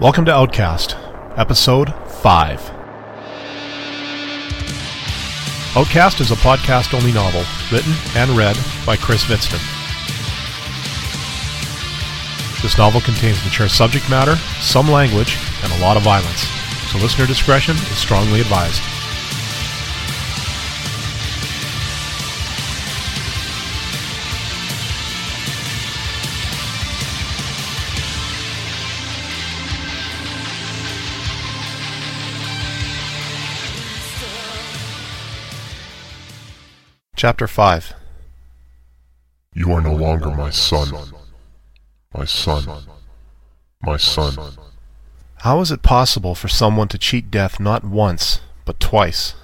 Welcome to Outcast, Episode 5. Outcast is a podcast only novel, written and read by Chris Fitzton. This novel contains mature subject matter, some language, and a lot of violence, so listener discretion is strongly advised. Chapter 5 You are no longer my son. My son. My son. How is it possible for someone to cheat death not once, but twice?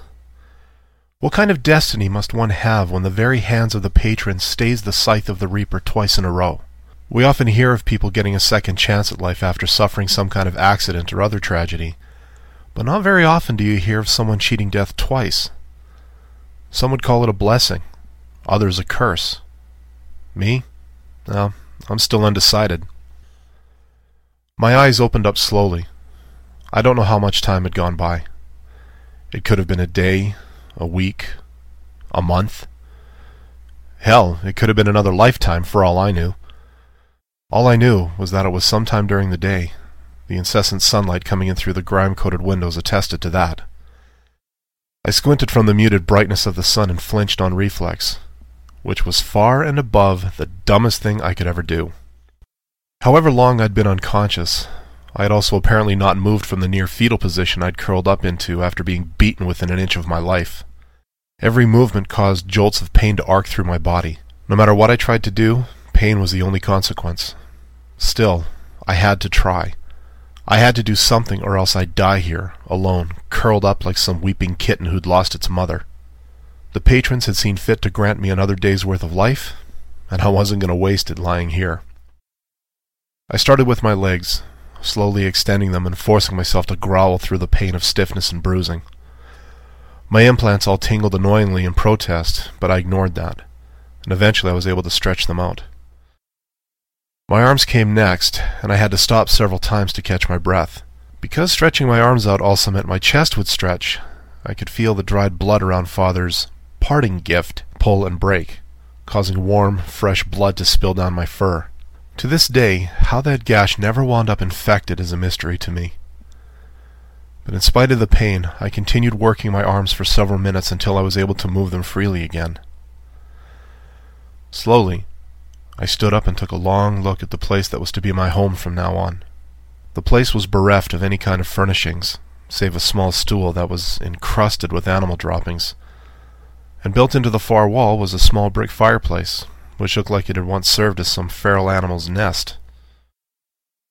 What kind of destiny must one have when the very hands of the patron stays the scythe of the reaper twice in a row? We often hear of people getting a second chance at life after suffering some kind of accident or other tragedy, but not very often do you hear of someone cheating death twice. Some would call it a blessing, others a curse. Me? Well, I'm still undecided. My eyes opened up slowly. I don't know how much time had gone by. It could have been a day, a week, a month. Hell, it could have been another lifetime for all I knew. All I knew was that it was sometime during the day. The incessant sunlight coming in through the grime-coated windows attested to that. I squinted from the muted brightness of the sun and flinched on reflex, which was far and above the dumbest thing I could ever do. However long I'd been unconscious, I had also apparently not moved from the near fetal position I'd curled up into after being beaten within an inch of my life. Every movement caused jolts of pain to arc through my body. No matter what I tried to do, pain was the only consequence. Still, I had to try. I had to do something or else I'd die here, alone, curled up like some weeping kitten who'd lost its mother. The patrons had seen fit to grant me another day's worth of life, and I wasn't going to waste it lying here. I started with my legs, slowly extending them and forcing myself to growl through the pain of stiffness and bruising. My implants all tingled annoyingly in protest, but I ignored that, and eventually I was able to stretch them out. My arms came next, and I had to stop several times to catch my breath. Because stretching my arms out also meant my chest would stretch, I could feel the dried blood around Father's parting gift pull and break, causing warm, fresh blood to spill down my fur. To this day, how that gash never wound up infected is a mystery to me. But in spite of the pain, I continued working my arms for several minutes until I was able to move them freely again. Slowly, I stood up and took a long look at the place that was to be my home from now on. The place was bereft of any kind of furnishings, save a small stool that was encrusted with animal droppings. And built into the far wall was a small brick fireplace, which looked like it had once served as some feral animal's nest.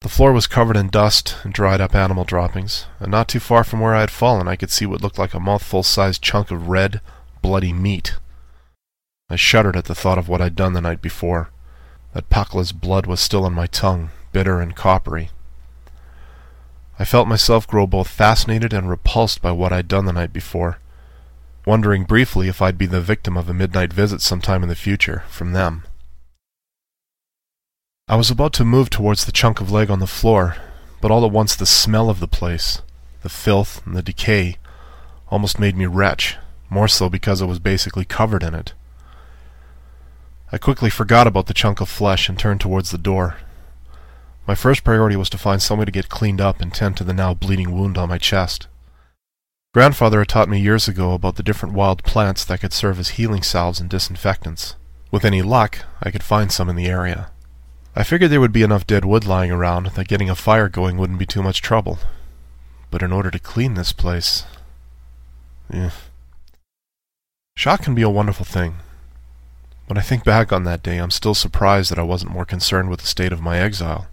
The floor was covered in dust and dried up animal droppings, and not too far from where I had fallen I could see what looked like a mouthful-sized chunk of red, bloody meat. I shuddered at the thought of what I'd done the night before. That Pakla's blood was still on my tongue, bitter and coppery. I felt myself grow both fascinated and repulsed by what I'd done the night before, wondering briefly if I'd be the victim of a midnight visit sometime in the future from them. I was about to move towards the chunk of leg on the floor, but all at once the smell of the place, the filth and the decay, almost made me retch, more so because I was basically covered in it. I quickly forgot about the chunk of flesh and turned towards the door. My first priority was to find some way to get cleaned up and tend to the now bleeding wound on my chest. Grandfather had taught me years ago about the different wild plants that could serve as healing salves and disinfectants. With any luck, I could find some in the area. I figured there would be enough dead wood lying around that getting a fire going wouldn't be too much trouble. But in order to clean this place... Eh. Shock can be a wonderful thing. When I think back on that day, I'm still surprised that I wasn't more concerned with the state of my exile.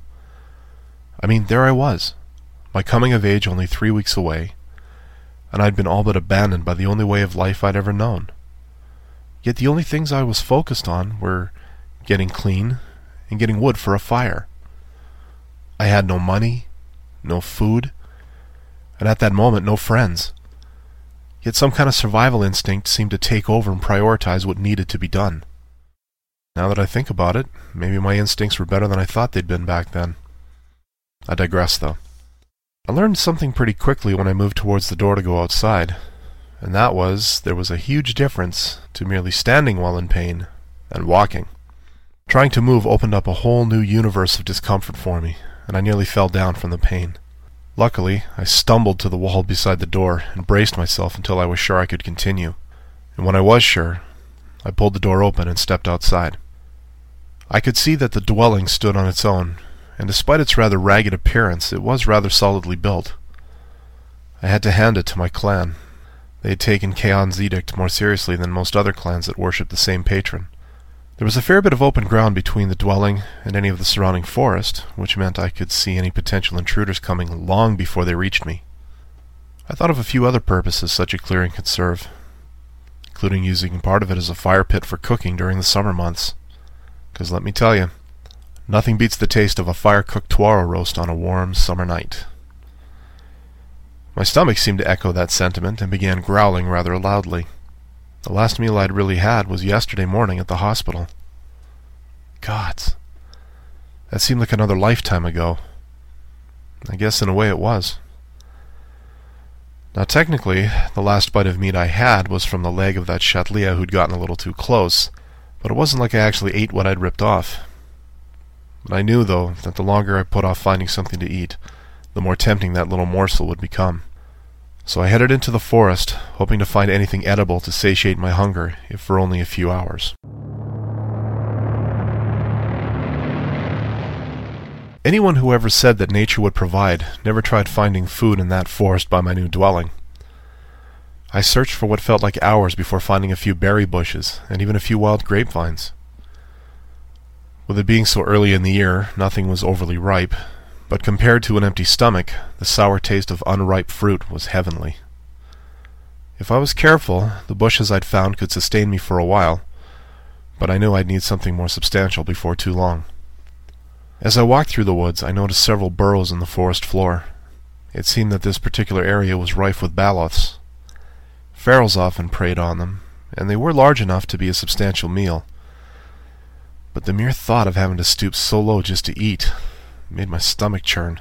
I mean, there I was, my coming of age only three weeks away, and I'd been all but abandoned by the only way of life I'd ever known. Yet the only things I was focused on were getting clean and getting wood for a fire. I had no money, no food, and at that moment no friends. Yet some kind of survival instinct seemed to take over and prioritize what needed to be done. Now that I think about it, maybe my instincts were better than I thought they'd been back then. I digress, though. I learned something pretty quickly when I moved towards the door to go outside, and that was there was a huge difference to merely standing while in pain and walking. Trying to move opened up a whole new universe of discomfort for me, and I nearly fell down from the pain. Luckily, I stumbled to the wall beside the door and braced myself until I was sure I could continue. And when I was sure, I pulled the door open and stepped outside. I could see that the dwelling stood on its own, and despite its rather ragged appearance, it was rather solidly built. I had to hand it to my clan. They had taken Kaon's edict more seriously than most other clans that worshipped the same patron. There was a fair bit of open ground between the dwelling and any of the surrounding forest, which meant I could see any potential intruders coming long before they reached me. I thought of a few other purposes such a clearing could serve, including using part of it as a fire pit for cooking during the summer months. Because let me tell you, nothing beats the taste of a fire-cooked toro roast on a warm summer night. My stomach seemed to echo that sentiment and began growling rather loudly. The last meal I'd really had was yesterday morning at the hospital. Gods. That seemed like another lifetime ago. I guess in a way it was. Now technically, the last bite of meat I had was from the leg of that Chatlia who'd gotten a little too close, but it wasn't like I actually ate what I'd ripped off. But I knew, though, that the longer I put off finding something to eat, the more tempting that little morsel would become. So I headed into the forest, hoping to find anything edible to satiate my hunger, if for only a few hours. Anyone who ever said that nature would provide never tried finding food in that forest by my new dwelling. I searched for what felt like hours before finding a few berry bushes and even a few wild grapevines. With it being so early in the year, nothing was overly ripe, but compared to an empty stomach, the sour taste of unripe fruit was heavenly. If I was careful, the bushes I'd found could sustain me for a while, but I knew I'd need something more substantial before too long. As I walked through the woods, I noticed several burrows in the forest floor. It seemed that this particular area was rife with baloths. Ferals often preyed on them, and they were large enough to be a substantial meal. But the mere thought of having to stoop so low just to eat made my stomach churn.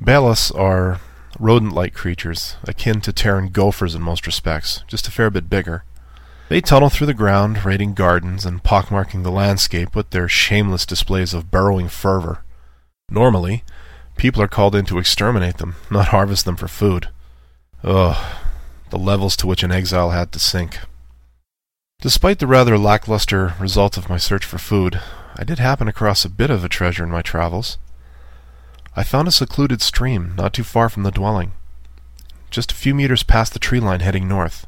Baloths are rodent-like creatures, akin to Terran gophers in most respects, just a fair bit bigger. They tunnel through the ground, raiding gardens and pockmarking the landscape with their shameless displays of burrowing fervor. Normally, people are called in to exterminate them, not harvest them for food. Ugh, the levels to which an exile had to sink. Despite the rather lackluster result of my search for food, I did happen across a bit of a treasure in my travels. I found a secluded stream not too far from the dwelling, just a few meters past the tree line heading north.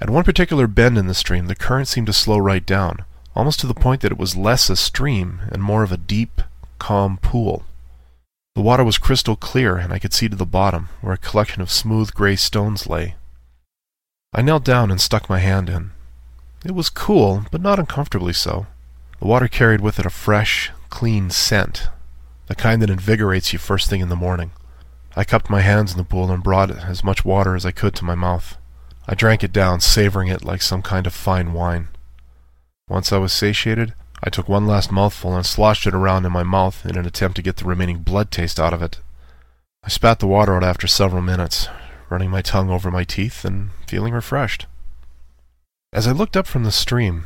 At one particular bend in the stream, the current seemed to slow right down, almost to the point that it was less a stream and more of a deep, calm pool. The water was crystal clear, and I could see to the bottom, where a collection of smooth gray stones lay. I knelt down and stuck my hand in. It was cool, but not uncomfortably so. The water carried with it a fresh, clean scent, the kind that invigorates you first thing in the morning. I cupped my hands in the pool and brought as much water as I could to my mouth. I drank it down, savoring it like some kind of fine wine. Once I was satiated, I took one last mouthful and sloshed it around in my mouth in an attempt to get the remaining blood taste out of it. I spat the water out after several minutes, running my tongue over my teeth and feeling refreshed. As I looked up from the stream,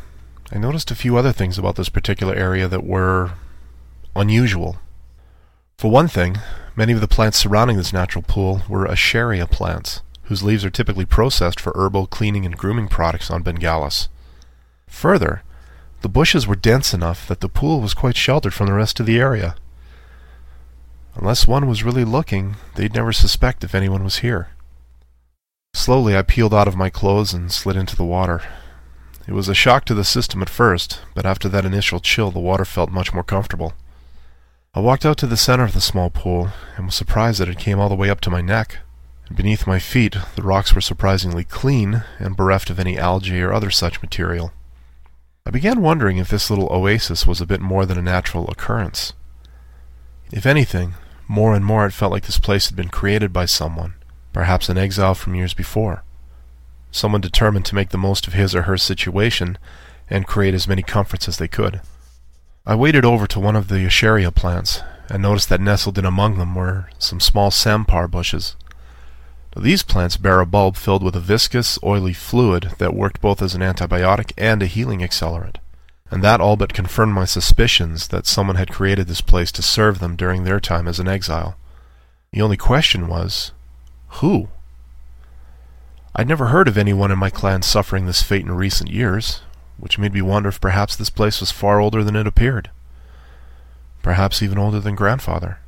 I noticed a few other things about this particular area that were unusual. For one thing, many of the plants surrounding this natural pool were Escherichia plants, whose leaves are typically processed for herbal cleaning and grooming products on Bengalis. Further, the bushes were dense enough that the pool was quite sheltered from the rest of the area. Unless one was really looking, they'd never suspect if anyone was here. Slowly I peeled out of my clothes and slid into the water. It was a shock to the system at first, but after that initial chill the water felt much more comfortable. I walked out to the center of the small pool and was surprised that it came all the way up to my neck. And beneath my feet the rocks were surprisingly clean and bereft of any algae or other such material. I began wondering if this little oasis was a bit more than a natural occurrence. If anything, more and more it felt like this place had been created by someone, perhaps an exile from years before someone determined to make the most of his or her situation and create as many comforts as they could. I waded over to one of the Escherichia plants and noticed that nestled in among them were some small sampar bushes. These plants bear a bulb filled with a viscous, oily fluid that worked both as an antibiotic and a healing accelerant, and that all but confirmed my suspicions that someone had created this place to serve them during their time as an exile. The only question was, who? I'd never heard of anyone in my clan suffering this fate in recent years, which made me wonder if perhaps this place was far older than it appeared. Perhaps even older than grandfather.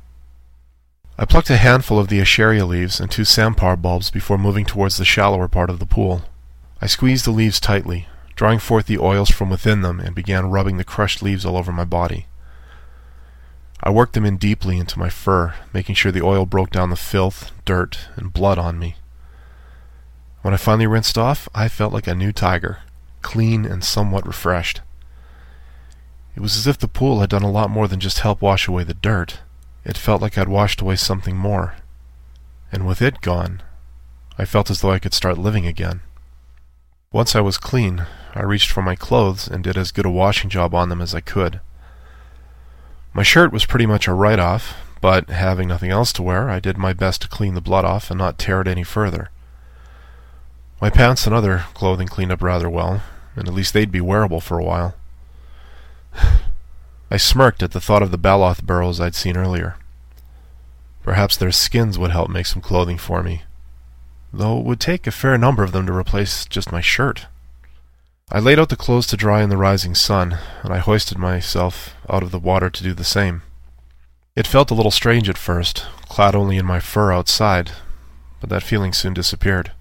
I plucked a handful of the Escherichia leaves and two sampar bulbs before moving towards the shallower part of the pool. I squeezed the leaves tightly, drawing forth the oils from within them, and began rubbing the crushed leaves all over my body. I worked them in deeply into my fur, making sure the oil broke down the filth, dirt, and blood on me. When I finally rinsed off, I felt like a new tiger, clean and somewhat refreshed. It was as if the pool had done a lot more than just help wash away the dirt. It felt like I'd washed away something more. And with it gone, I felt as though I could start living again. Once I was clean, I reached for my clothes and did as good a washing job on them as I could. My shirt was pretty much a write-off, but having nothing else to wear, I did my best to clean the blood off and not tear it any further. My pants and other clothing cleaned up rather well, and at least they'd be wearable for a while. I smirked at the thought of the Baloth burrows I'd seen earlier. Perhaps their skins would help make some clothing for me, though it would take a fair number of them to replace just my shirt. I laid out the clothes to dry in the rising sun, and I hoisted myself out of the water to do the same. It felt a little strange at first, clad only in my fur outside, but that feeling soon disappeared.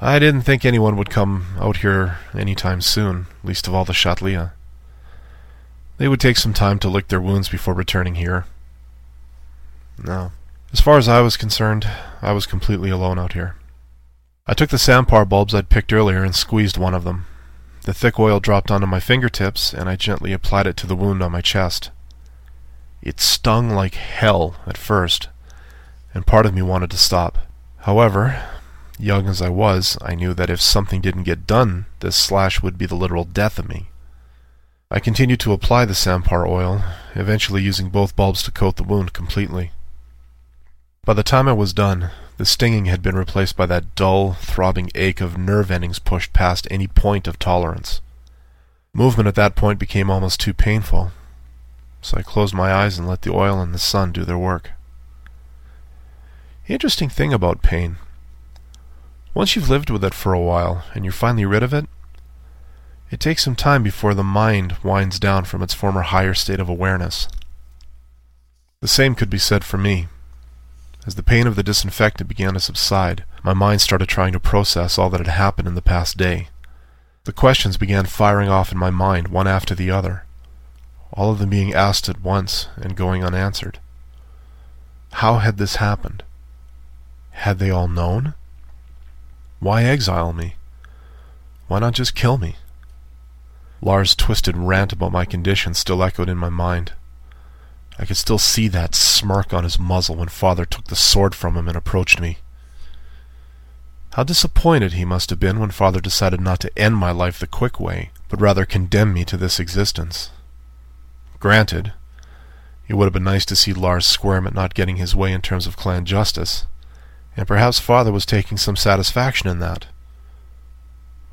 I didn't think anyone would come out here any time soon, least of all the Chatlia. They would take some time to lick their wounds before returning here. No. As far as I was concerned, I was completely alone out here. I took the sampar bulbs I'd picked earlier and squeezed one of them. The thick oil dropped onto my fingertips, and I gently applied it to the wound on my chest. It stung like hell at first, and part of me wanted to stop. However, young as I was, I knew that if something didn't get done, this slash would be the literal death of me. I continued to apply the sampar oil, eventually using both bulbs to coat the wound completely. By the time I was done, the stinging had been replaced by that dull, throbbing ache of nerve endings pushed past any point of tolerance. Movement at that point became almost too painful, so I closed my eyes and let the oil and the sun do their work. Interesting thing about pain, once you've lived with it for a while and you're finally rid of it, it takes some time before the mind winds down from its former higher state of awareness. The same could be said for me. As the pain of the disinfectant began to subside, my mind started trying to process all that had happened in the past day. The questions began firing off in my mind one after the other, all of them being asked at once and going unanswered. How had this happened? Had they all known? Why exile me? Why not just kill me? Lars' twisted rant about my condition still echoed in my mind. I could still see that smirk on his muzzle when father took the sword from him and approached me. How disappointed he must have been when father decided not to end my life the quick way, but rather condemn me to this existence. Granted, it would have been nice to see Lars squirm at not getting his way in terms of clan justice, and perhaps father was taking some satisfaction in that.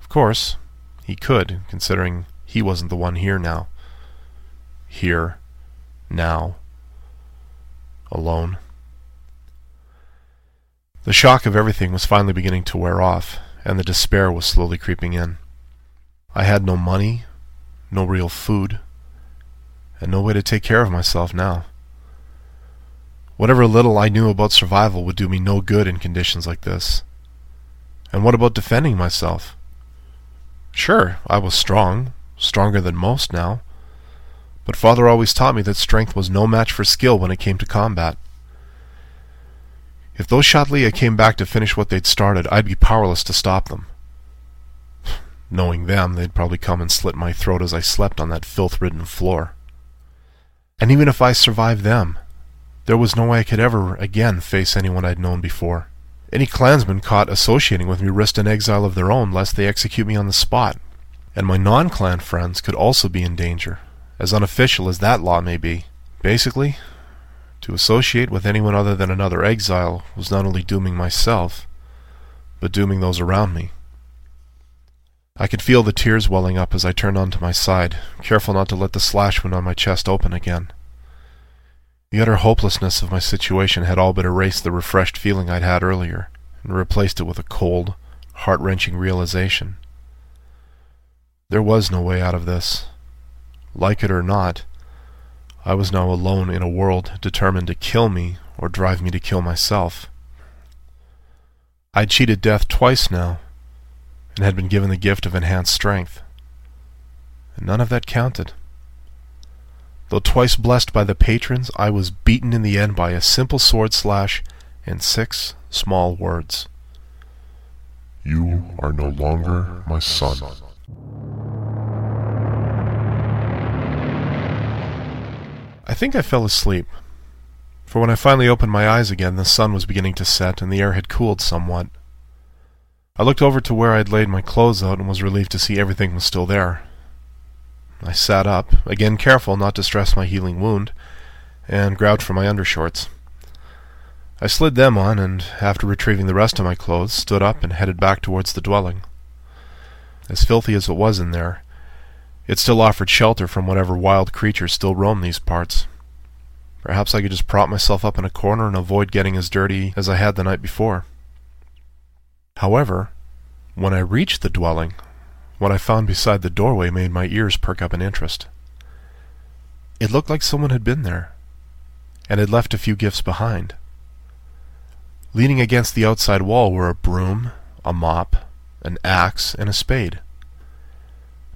Of course, he could, considering he wasn't the one here now. Here. Now. Alone. The shock of everything was finally beginning to wear off, and the despair was slowly creeping in. I had no money, no real food, and no way to take care of myself now. Whatever little I knew about survival would do me no good in conditions like this. And what about defending myself? Sure, I was strong, stronger than most now. But father always taught me that strength was no match for skill when it came to combat. If those Chatlia came back to finish what they'd started, I'd be powerless to stop them. Knowing them, they'd probably come and slit my throat as I slept on that filth-ridden floor. And even if I survived them, there was no way I could ever again face anyone I'd known before. Any clansman caught associating with me risked an exile of their own lest they execute me on the spot, and my non-clan friends could also be in danger, as unofficial as that law may be. Basically, to associate with anyone other than another exile was not only dooming myself, but dooming those around me. I could feel the tears welling up as I turned onto my side, careful not to let the slash wound on my chest open again. The utter hopelessness of my situation had all but erased the refreshed feeling I'd had earlier, and replaced it with a cold, heart-wrenching realization. There was no way out of this. Like it or not, I was now alone in a world determined to kill me or drive me to kill myself. I'd cheated death twice now, and had been given the gift of enhanced strength. And none of that counted. Though twice blessed by the patrons, I was beaten in the end by a simple sword slash and six small words. You are no longer my son. Think I fell asleep, for when I finally opened my eyes again, the sun was beginning to set and the air had cooled somewhat. I looked over to where I had laid my clothes out and was relieved to see everything was still there. I sat up, again careful not to stress my healing wound, and grabbed for my undershorts. I slid them on, and after retrieving the rest of my clothes, stood up and headed back towards the dwelling. As filthy as it was in there, it still offered shelter from whatever wild creatures still roamed these parts. Perhaps I could just prop myself up in a corner and avoid getting as dirty as I had the night before. However, when I reached the dwelling, what I found beside the doorway made my ears perk up in interest. It looked like someone had been there, and had left a few gifts behind. Leaning against the outside wall were a broom, a mop, an axe, and a spade.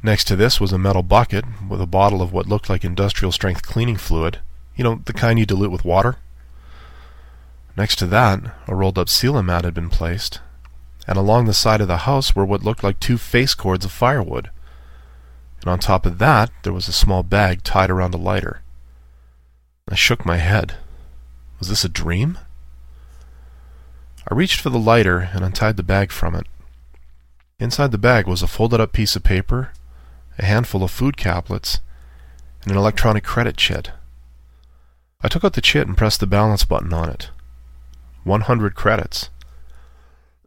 Next to this was a metal bucket with a bottle of what looked like industrial strength cleaning fluid. You know, the kind you dilute with water. Next to that, a rolled up ceiling mat had been placed, and along the side of the house were what looked like two face cords of firewood. And on top of that, there was a small bag tied around a lighter. I shook my head. Was this a dream? I reached for the lighter and untied the bag from it. Inside the bag was a folded up piece of paper a handful of food caplets, and an electronic credit chit. I took out the chit and pressed the balance button on it. 100 credits.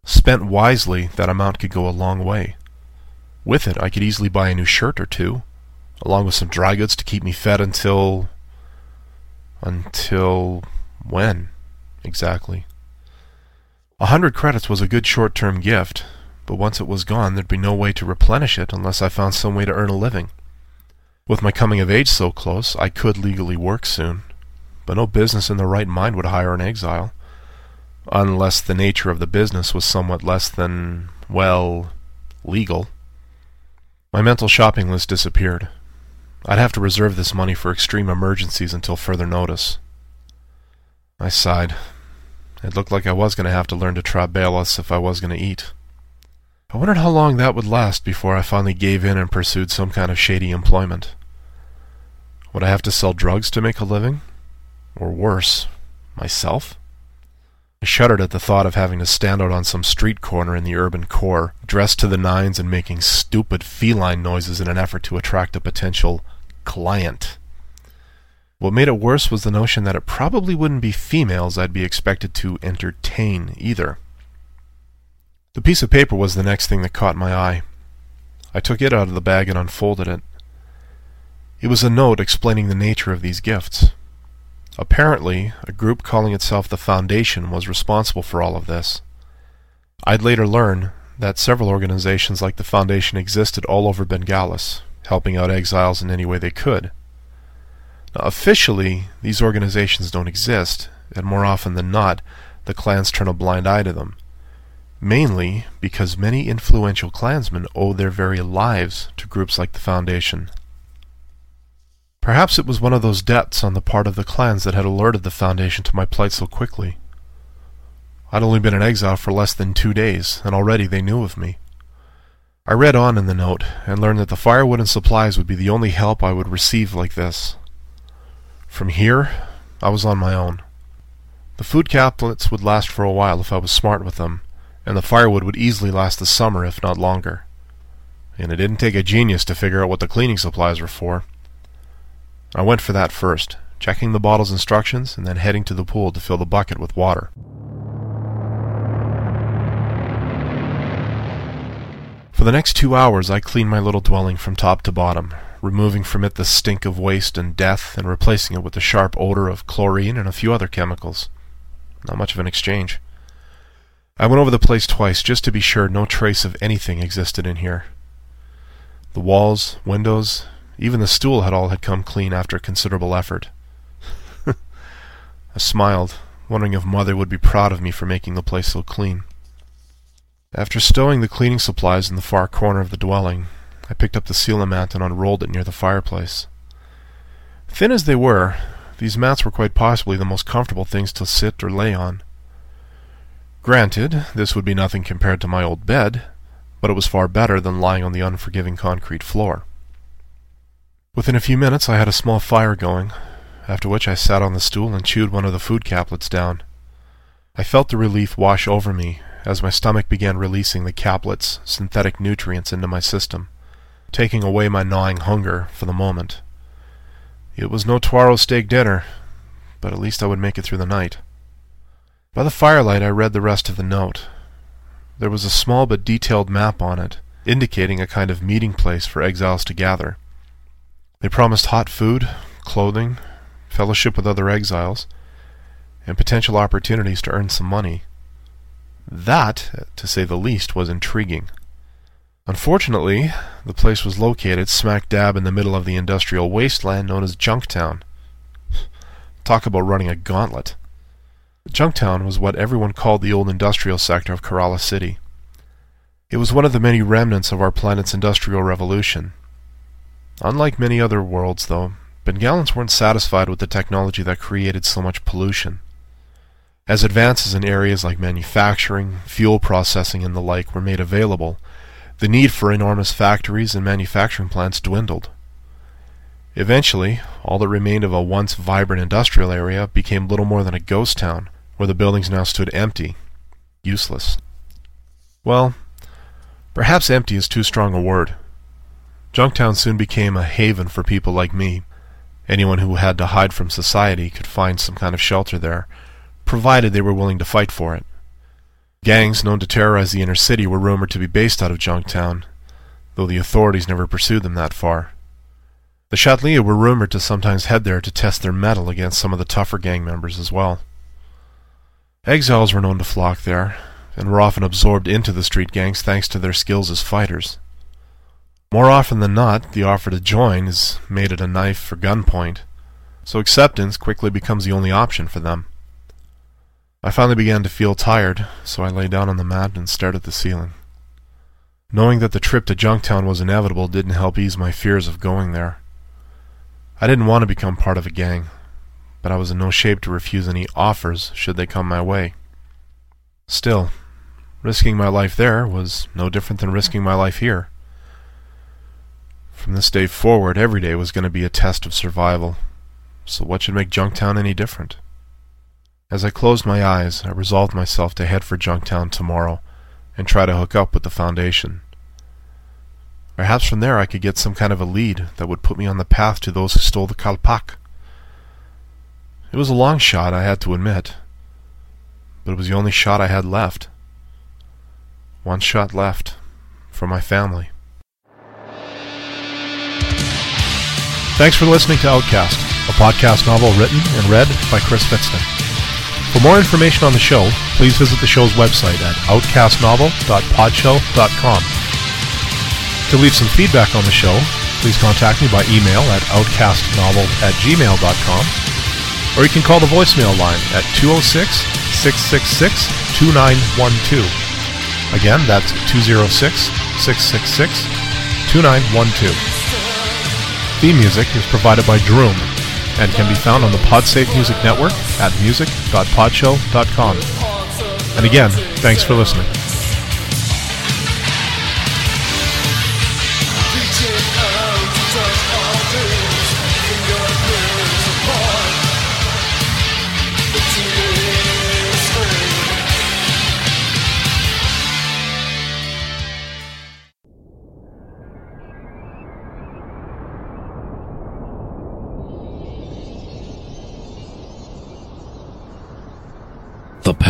Spent wisely, that amount could go a long way. With it, I could easily buy a new shirt or two, along with some dry goods to keep me fed until... Until... when, exactly? A hundred credits was a good short-term gift, but once it was gone, there'd be no way to replenish it unless I found some way to earn a living. With my coming of age so close, I could legally work soon, but no business in their right mind would hire an exile, unless the nature of the business was somewhat less than, well, legal. My mental shopping list disappeared. I'd have to reserve this money for extreme emergencies until further notice. I sighed. It looked like I was going to have to learn to trap baloths if I was going to eat. I wondered how long that would last before I finally gave in and pursued some kind of shady employment. Would I have to sell drugs to make a living? Or worse, myself? I shuddered at the thought of having to stand out on some street corner in the urban core, dressed to the nines and making stupid feline noises in an effort to attract a potential client. What made it worse was the notion that it probably wouldn't be females I'd be expected to entertain either. The piece of paper was the next thing that caught my eye. I took it out of the bag and unfolded it. It was a note explaining the nature of these gifts. Apparently, a group calling itself the Foundation was responsible for all of this. I'd later learn that several organizations like the Foundation existed all over Bengalis, helping out exiles in any way they could. Now, officially, these organizations don't exist, and more often than not, the clans turn a blind eye to them mainly because many influential clansmen owe their very lives to groups like the Foundation. Perhaps it was one of those debts on the part of the clans that had alerted the Foundation to my plight so quickly. I'd only been in exile for less than two days, and already they knew of me. I read on in the note, and learned that the firewood and supplies would be the only help I would receive like this. From here, I was on my own. The food caplets would last for a while if I was smart with them, and the firewood would easily last the summer, if not longer. And it didn't take a genius to figure out what the cleaning supplies were for. I went for that first, checking the bottle's instructions, and then heading to the pool to fill the bucket with water. For the next two hours, I cleaned my little dwelling from top to bottom, removing from it the stink of waste and death and replacing it with the sharp odor of chlorine and a few other chemicals. Not much of an exchange. I went over the place twice just to be sure no trace of anything existed in here. The walls, windows, even the stool had all had come clean after considerable effort. I smiled, wondering if Mother would be proud of me for making the place so clean. After stowing the cleaning supplies in the far corner of the dwelling, I picked up the ceiling mat and unrolled it near the fireplace. Thin as they were, these mats were quite possibly the most comfortable things to sit or lay on. Granted, this would be nothing compared to my old bed, but it was far better than lying on the unforgiving concrete floor. Within a few minutes I had a small fire going, after which I sat on the stool and chewed one of the food caplets down. I felt the relief wash over me as my stomach began releasing the caplet's synthetic nutrients into my system, taking away my gnawing hunger for the moment. It was no Tawaro steak dinner, but at least I would make it through the night. By the firelight I read the rest of the note. There was a small but detailed map on it, indicating a kind of meeting place for exiles to gather. They promised hot food, clothing, fellowship with other exiles, and potential opportunities to earn some money. That, to say the least, was intriguing. Unfortunately, the place was located smack dab in the middle of the industrial wasteland known as Junktown. Talk about running a gauntlet. Junktown was what everyone called the old industrial sector of Kerala City. It was one of the many remnants of our planet's industrial revolution. Unlike many other worlds, though, Bengalians weren't satisfied with the technology that created so much pollution. As advances in areas like manufacturing, fuel processing, and the like were made available, the need for enormous factories and manufacturing plants dwindled. Eventually, all that remained of a once vibrant industrial area became little more than a ghost town, where the buildings now stood empty, useless. Well, perhaps empty is too strong a word. Junktown soon became a haven for people like me. Anyone who had to hide from society could find some kind of shelter there, provided they were willing to fight for it. Gangs known to terrorize the inner city were rumored to be based out of Junktown, though the authorities never pursued them that far. The Chatlia were rumored to sometimes head there to test their mettle against some of the tougher gang members as well. Exiles were known to flock there, and were often absorbed into the street gangs thanks to their skills as fighters. More often than not, the offer to join is made at a knife or gunpoint, so acceptance quickly becomes the only option for them. I finally began to feel tired, so I lay down on the mat and stared at the ceiling. Knowing that the trip to Junktown was inevitable didn't help ease my fears of going there. I didn't want to become part of a gang, but I was in no shape to refuse any offers should they come my way. Still, risking my life there was no different than risking my life here. From this day forward, every day was going to be a test of survival, so what should make Junktown any different? As I closed my eyes, I resolved myself to head for Junktown tomorrow and try to hook up with the Foundation. Perhaps from there I could get some kind of a lead that would put me on the path to those who stole the Kalpak. It was a long shot, I had to admit, but it was the only shot I had left. One shot left for my family. Thanks for listening to Outcast, a podcast novel written and read by Chris Fitzton. For more information on the show, please visit the show's website at outcastnovel.podshow.com. To leave some feedback on the show, please contact me by email at outcastnovel at gmail.com or you can call the voicemail line at 206-666-2912. Again, that's 206-666-2912. Theme music is provided by Droom and can be found on the Podsafe Music Network at music.podshow.com. And again, thanks for listening.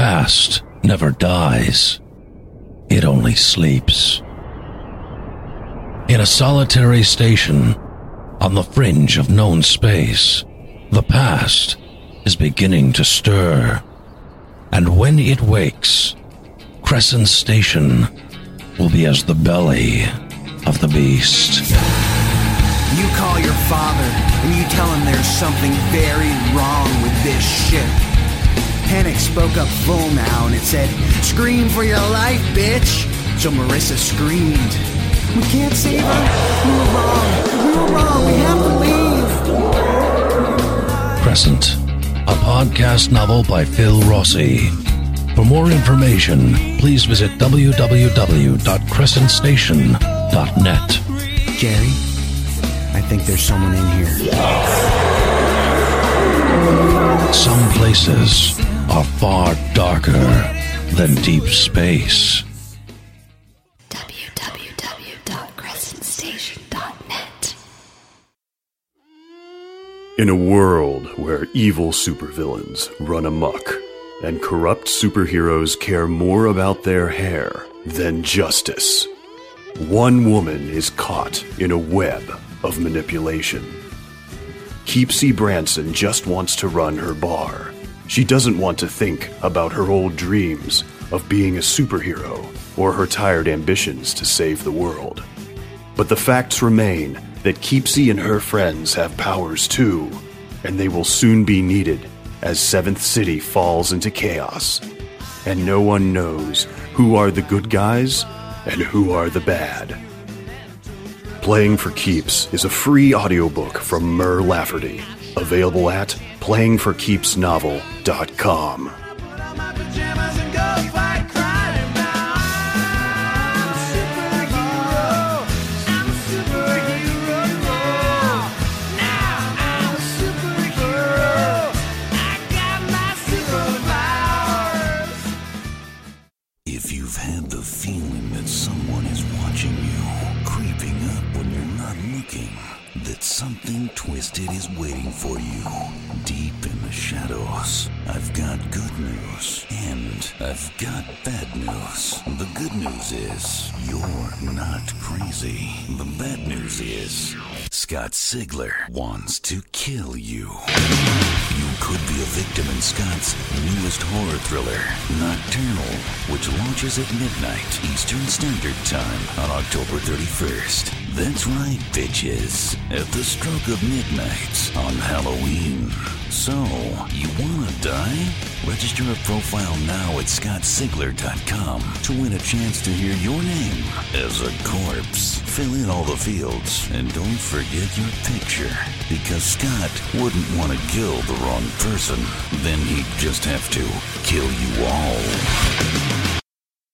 Past never dies. It only sleeps. In a solitary station on the fringe of known space, the past is beginning to stir. And when it wakes, Crescent Station will be as the belly of the beast. You call your father and you tell him there's something very wrong with this ship. Panic spoke up full now and it said, Scream for your life, bitch! So Marissa screamed. We can't save her. We were wrong. We were wrong. We have to leave. Crescent, a podcast novel by Phil Rossi. For more information, please visit www.crescentstation.net. Jerry, I think there's someone in here. Some places are far darker than deep space. www.crescentstation.net. In a world where evil supervillains run amok and corrupt superheroes care more about their hair than justice, one woman is caught in a web of manipulation. Keepsy Branson just wants to run her bar. She doesn't want to think about her old dreams of being a superhero or her tired ambitions to save the world. But the facts remain that Keepsy and her friends have powers too, and they will soon be needed as Seventh City falls into chaos. And no one knows who are the good guys and who are the bad. Playing for Keeps is a free audiobook from Mur Lafferty, available at playingforkeepsnovel.com. something twisted is waiting for you deep in the shadows, I've got good news. And I've got bad news. The good news is you're not crazy. The bad news is Scott Sigler wants to kill you. You could be a victim in Scott's newest horror thriller, Nocturnal, which launches at midnight Eastern Standard Time on October 31st. That's right, bitches. At the stroke of midnight on Halloween. So, you wanna die? Register a profile now at scottsigler.com to win a chance to hear your name as a corpse. Fill in all the fields and don't forget your picture because Scott wouldn't want to kill the wrong person. Then he'd just have to kill you all.